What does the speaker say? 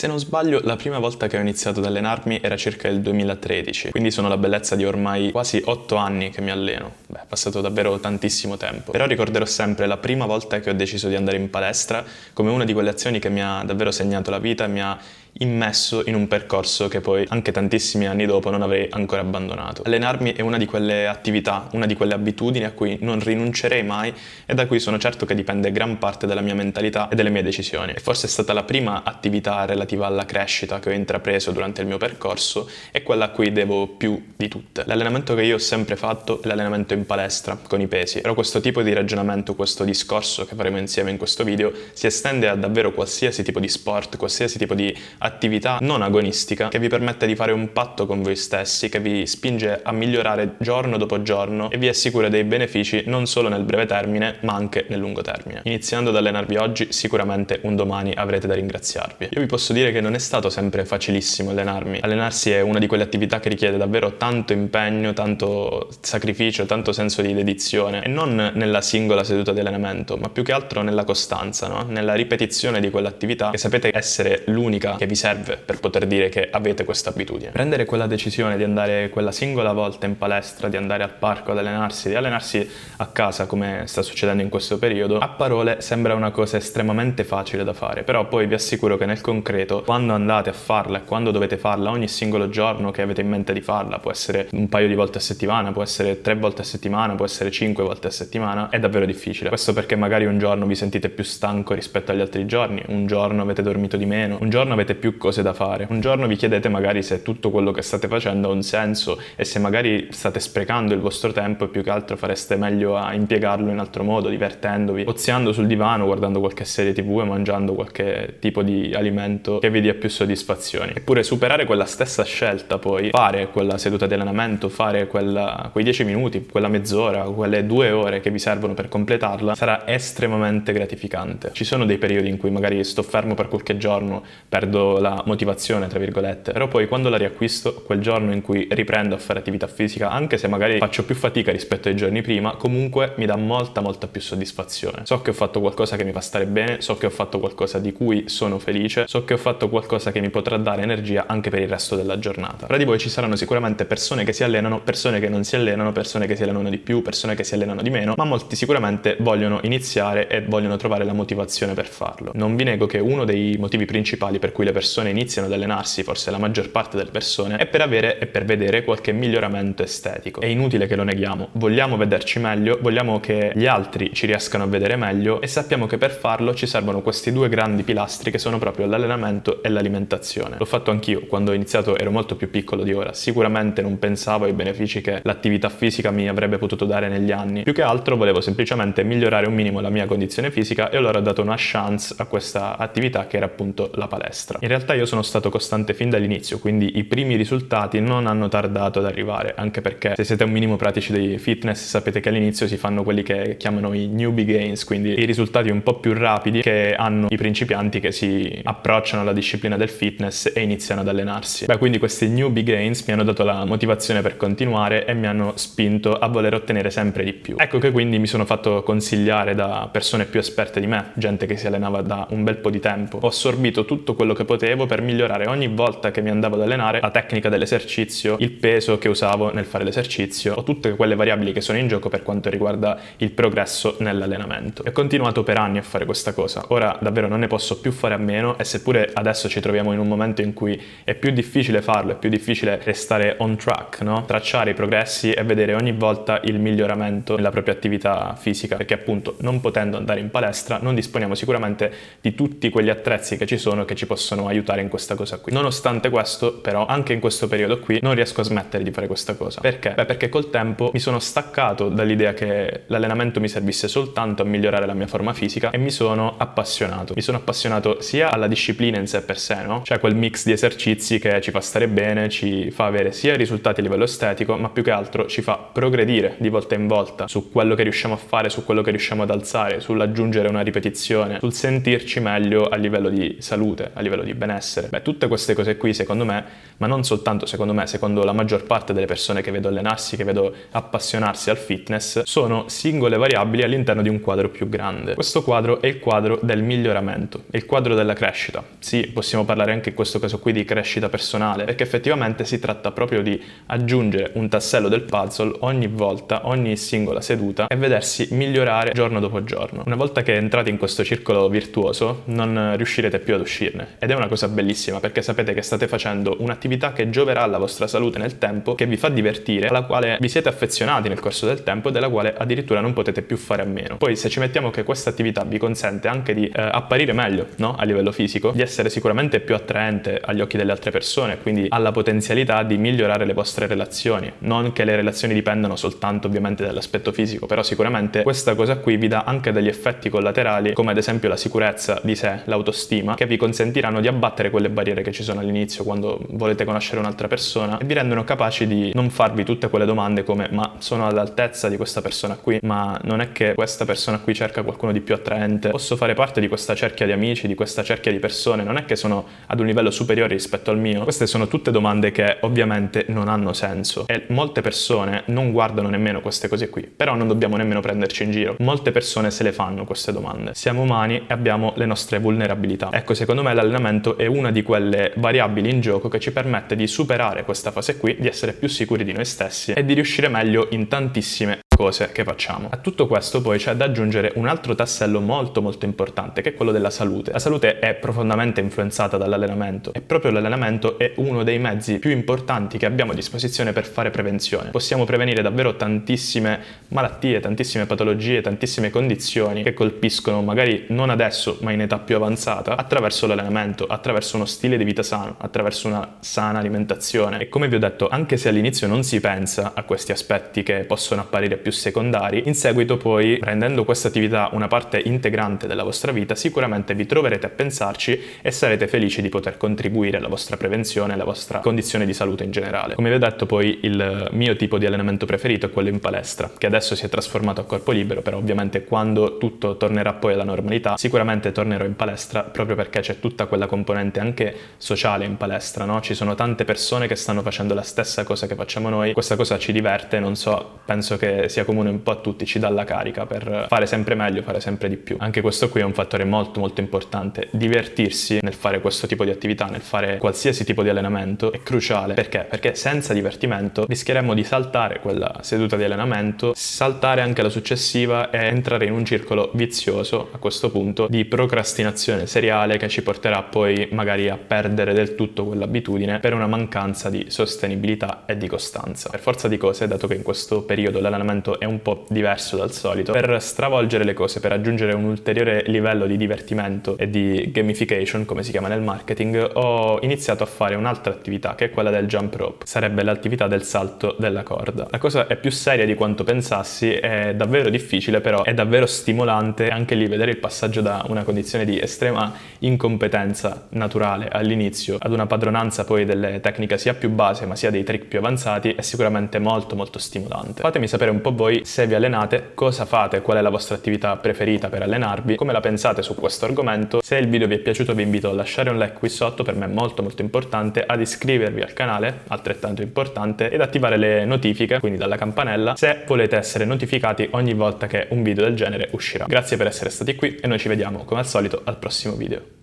Se non sbaglio, la prima volta che ho iniziato ad allenarmi era circa il 2013, quindi sono la bellezza di ormai quasi 8 anni che mi alleno. Beh, è passato davvero tantissimo tempo. Però ricorderò sempre la prima volta che ho deciso di andare in palestra come una di quelle azioni che mi ha davvero segnato la vita e mi ha immesso in un percorso che poi anche tantissimi anni dopo non avrei ancora abbandonato. Allenarmi è una di quelle attività, una di quelle abitudini a cui non rinuncerei mai e da cui sono certo che dipende gran parte della mia mentalità e delle mie decisioni. E forse è stata la prima attività relativa alla crescita che ho intrapreso durante il mio percorso e quella a cui devo più di tutte. L'allenamento che io ho sempre fatto è l'allenamento in palestra con i pesi. Però questo tipo di ragionamento, questo discorso che faremo insieme in questo video si estende a davvero qualsiasi tipo di sport, qualsiasi tipo di attività non agonistica che vi permette di fare un patto con voi stessi, che vi spinge a migliorare giorno dopo giorno e vi assicura dei benefici non solo nel breve termine ma anche nel lungo termine. Iniziando ad allenarvi oggi sicuramente un domani avrete da ringraziarvi. Io vi posso dire che non è stato sempre facilissimo allenarmi. Allenarsi è una di quelle attività che richiede davvero tanto impegno, tanto sacrificio, tanto senso di dedizione e non nella singola seduta di allenamento, ma più che altro nella costanza, no? nella ripetizione di quell'attività che sapete essere l'unica che vi serve per poter dire che avete questa abitudine. Prendere quella decisione di andare quella singola volta in palestra, di andare al parco ad allenarsi, di allenarsi a casa come sta succedendo in questo periodo, a parole sembra una cosa estremamente facile da fare, però poi vi assicuro che nel concreto, quando andate a farla e quando dovete farla ogni singolo giorno che avete in mente di farla, può essere un paio di volte a settimana, può essere tre volte a settimana, può essere cinque volte a settimana, è davvero difficile. Questo perché magari un giorno vi sentite più stanco rispetto agli altri giorni, un giorno avete dormito di meno, un giorno avete più cose da fare. Un giorno vi chiedete magari se tutto quello che state facendo ha un senso e se magari state sprecando il vostro tempo e più che altro fareste meglio a impiegarlo in altro modo, divertendovi, oziando sul divano, guardando qualche serie tv e mangiando qualche tipo di alimento che vi dia più soddisfazioni. Eppure superare quella stessa scelta poi, fare quella seduta di allenamento, fare quella, quei 10 minuti, quella mezz'ora, quelle due ore che vi servono per completarla, sarà estremamente gratificante. Ci sono dei periodi in cui magari sto fermo per qualche giorno, perdo la motivazione, tra virgolette, però poi quando la riacquisto, quel giorno in cui riprendo a fare attività fisica, anche se magari faccio più fatica rispetto ai giorni prima, comunque mi dà molta molta più soddisfazione. So che ho fatto qualcosa che mi fa stare bene, so che ho fatto qualcosa di cui sono felice, so che ho fatto qualcosa che mi potrà dare energia anche per il resto della giornata. Tra di voi ci saranno sicuramente persone che si allenano, persone che non si allenano, persone che si allenano di più, persone che si allenano di meno, ma molti sicuramente vogliono iniziare e vogliono trovare la motivazione per farlo. Non vi nego che uno dei motivi principali per cui le persone iniziano iniziano ad allenarsi, forse la maggior parte delle persone, è per avere e per vedere qualche miglioramento estetico. È inutile che lo neghiamo, vogliamo vederci meglio, vogliamo che gli altri ci riescano a vedere meglio e sappiamo che per farlo ci servono questi due grandi pilastri che sono proprio l'allenamento e l'alimentazione. L'ho fatto anch'io, quando ho iniziato ero molto più piccolo di ora, sicuramente non pensavo ai benefici che l'attività fisica mi avrebbe potuto dare negli anni, più che altro volevo semplicemente migliorare un minimo la mia condizione fisica e allora ho dato una chance a questa attività che era appunto la palestra. In realtà io sono stato costante fin dall'inizio, quindi i primi risultati non hanno tardato ad arrivare, anche perché se siete un minimo pratici di fitness sapete che all'inizio si fanno quelli che chiamano i newbie gains, quindi i risultati un po' più rapidi che hanno i principianti che si approcciano alla disciplina del fitness e iniziano ad allenarsi. Beh, quindi questi newbie gains mi hanno dato la motivazione per continuare e mi hanno spinto a voler ottenere sempre di più. Ecco che quindi mi sono fatto consigliare da persone più esperte di me, gente che si allenava da un bel po' di tempo. Ho assorbito tutto quello che potevo per migliorare ogni volta che mi andavo ad allenare la tecnica dell'esercizio, il peso che usavo nel fare l'esercizio o tutte quelle variabili che sono in gioco per quanto riguarda il progresso nell'allenamento. E ho continuato per anni a fare questa cosa. Ora davvero non ne posso più fare a meno e seppure adesso ci troviamo in un momento in cui è più difficile farlo, è più difficile restare on track, no? Tracciare i progressi e vedere ogni volta il miglioramento nella propria attività fisica, perché appunto non potendo andare in palestra non disponiamo sicuramente di tutti quegli attrezzi che ci sono che ci possono aiutare in questa cosa qui. Nonostante questo, però, anche in questo periodo qui non riesco a smettere di fare questa cosa. Perché? Beh, perché col tempo mi sono staccato dall'idea che l'allenamento mi servisse soltanto a migliorare la mia forma fisica e mi sono appassionato. Mi sono appassionato sia alla disciplina in sé per sé, no? Cioè quel mix di esercizi che ci fa stare bene, ci fa avere sia risultati a livello estetico, ma più che altro ci fa progredire di volta in volta su quello che riusciamo a fare, su quello che riusciamo ad alzare, sull'aggiungere una ripetizione, sul sentirci meglio a livello di salute, a livello di di benessere. Beh, tutte queste cose qui secondo me, ma non soltanto secondo me, secondo la maggior parte delle persone che vedo allenarsi, che vedo appassionarsi al fitness, sono singole variabili all'interno di un quadro più grande. Questo quadro è il quadro del miglioramento, il quadro della crescita. Sì, possiamo parlare anche in questo caso qui di crescita personale, perché effettivamente si tratta proprio di aggiungere un tassello del puzzle ogni volta, ogni singola seduta e vedersi migliorare giorno dopo giorno. Una volta che entrate in questo circolo virtuoso, non riuscirete più ad uscirne. Ed è una cosa bellissima perché sapete che state facendo un'attività che gioverà alla vostra salute nel tempo, che vi fa divertire, alla quale vi siete affezionati nel corso del tempo e della quale addirittura non potete più fare a meno. Poi se ci mettiamo che questa attività vi consente anche di eh, apparire meglio no? a livello fisico, di essere sicuramente più attraente agli occhi delle altre persone, quindi ha la potenzialità di migliorare le vostre relazioni. Non che le relazioni dipendano soltanto ovviamente dall'aspetto fisico, però sicuramente questa cosa qui vi dà anche degli effetti collaterali come ad esempio la sicurezza di sé, l'autostima, che vi consentiranno di abbattere quelle barriere che ci sono all'inizio quando volete conoscere un'altra persona e vi rendono capaci di non farvi tutte quelle domande come ma sono all'altezza di questa persona qui, ma non è che questa persona qui cerca qualcuno di più attraente, posso fare parte di questa cerchia di amici, di questa cerchia di persone, non è che sono ad un livello superiore rispetto al mio. Queste sono tutte domande che ovviamente non hanno senso e molte persone non guardano nemmeno queste cose qui, però non dobbiamo nemmeno prenderci in giro. Molte persone se le fanno queste domande. Siamo umani e abbiamo le nostre vulnerabilità. Ecco, secondo me l'allenamento è una di quelle variabili in gioco che ci permette di superare questa fase qui, di essere più sicuri di noi stessi e di riuscire meglio in tantissime cose che facciamo. A tutto questo poi c'è da aggiungere un altro tassello molto molto importante che è quello della salute. La salute è profondamente influenzata dall'allenamento e proprio l'allenamento è uno dei mezzi più importanti che abbiamo a disposizione per fare prevenzione. Possiamo prevenire davvero tantissime malattie, tantissime patologie, tantissime condizioni che colpiscono magari non adesso ma in età più avanzata attraverso l'allenamento, attraverso uno stile di vita sano, attraverso una sana alimentazione. E come vi ho detto, anche se all'inizio non si pensa a questi aspetti che possono apparire più più secondari, in seguito poi rendendo questa attività una parte integrante della vostra vita sicuramente vi troverete a pensarci e sarete felici di poter contribuire alla vostra prevenzione, alla vostra condizione di salute in generale. Come vi ho detto poi il mio tipo di allenamento preferito è quello in palestra, che adesso si è trasformato a corpo libero, però ovviamente quando tutto tornerà poi alla normalità sicuramente tornerò in palestra proprio perché c'è tutta quella componente anche sociale in palestra, no? Ci sono tante persone che stanno facendo la stessa cosa che facciamo noi, questa cosa ci diverte, non so, penso che sia sia comune un po' a tutti, ci dà la carica per fare sempre meglio, fare sempre di più. Anche questo qui è un fattore molto molto importante. Divertirsi nel fare questo tipo di attività, nel fare qualsiasi tipo di allenamento è cruciale. Perché? Perché senza divertimento rischieremmo di saltare quella seduta di allenamento, saltare anche la successiva e entrare in un circolo vizioso a questo punto di procrastinazione seriale che ci porterà poi magari a perdere del tutto quell'abitudine per una mancanza di sostenibilità e di costanza. Per forza di cose, dato che in questo periodo l'allenamento è un po' diverso dal solito, per stravolgere le cose, per aggiungere un ulteriore livello di divertimento e di gamification, come si chiama nel marketing, ho iniziato a fare un'altra attività che è quella del jump rope, sarebbe l'attività del salto della corda. La cosa è più seria di quanto pensassi, è davvero difficile, però è davvero stimolante anche lì vedere il passaggio da una condizione di estrema incompetenza naturale all'inizio ad una padronanza poi delle tecniche sia più base ma sia dei trick più avanzati è sicuramente molto molto stimolante. Fatemi sapere un po' voi se vi allenate, cosa fate, qual è la vostra attività preferita per allenarvi, come la pensate su questo argomento. Se il video vi è piaciuto vi invito a lasciare un like qui sotto, per me è molto molto importante, ad iscrivervi al canale, altrettanto importante, ed attivare le notifiche, quindi dalla campanella, se volete essere notificati ogni volta che un video del genere uscirà. Grazie per essere stati qui e noi ci vediamo come al solito al prossimo video.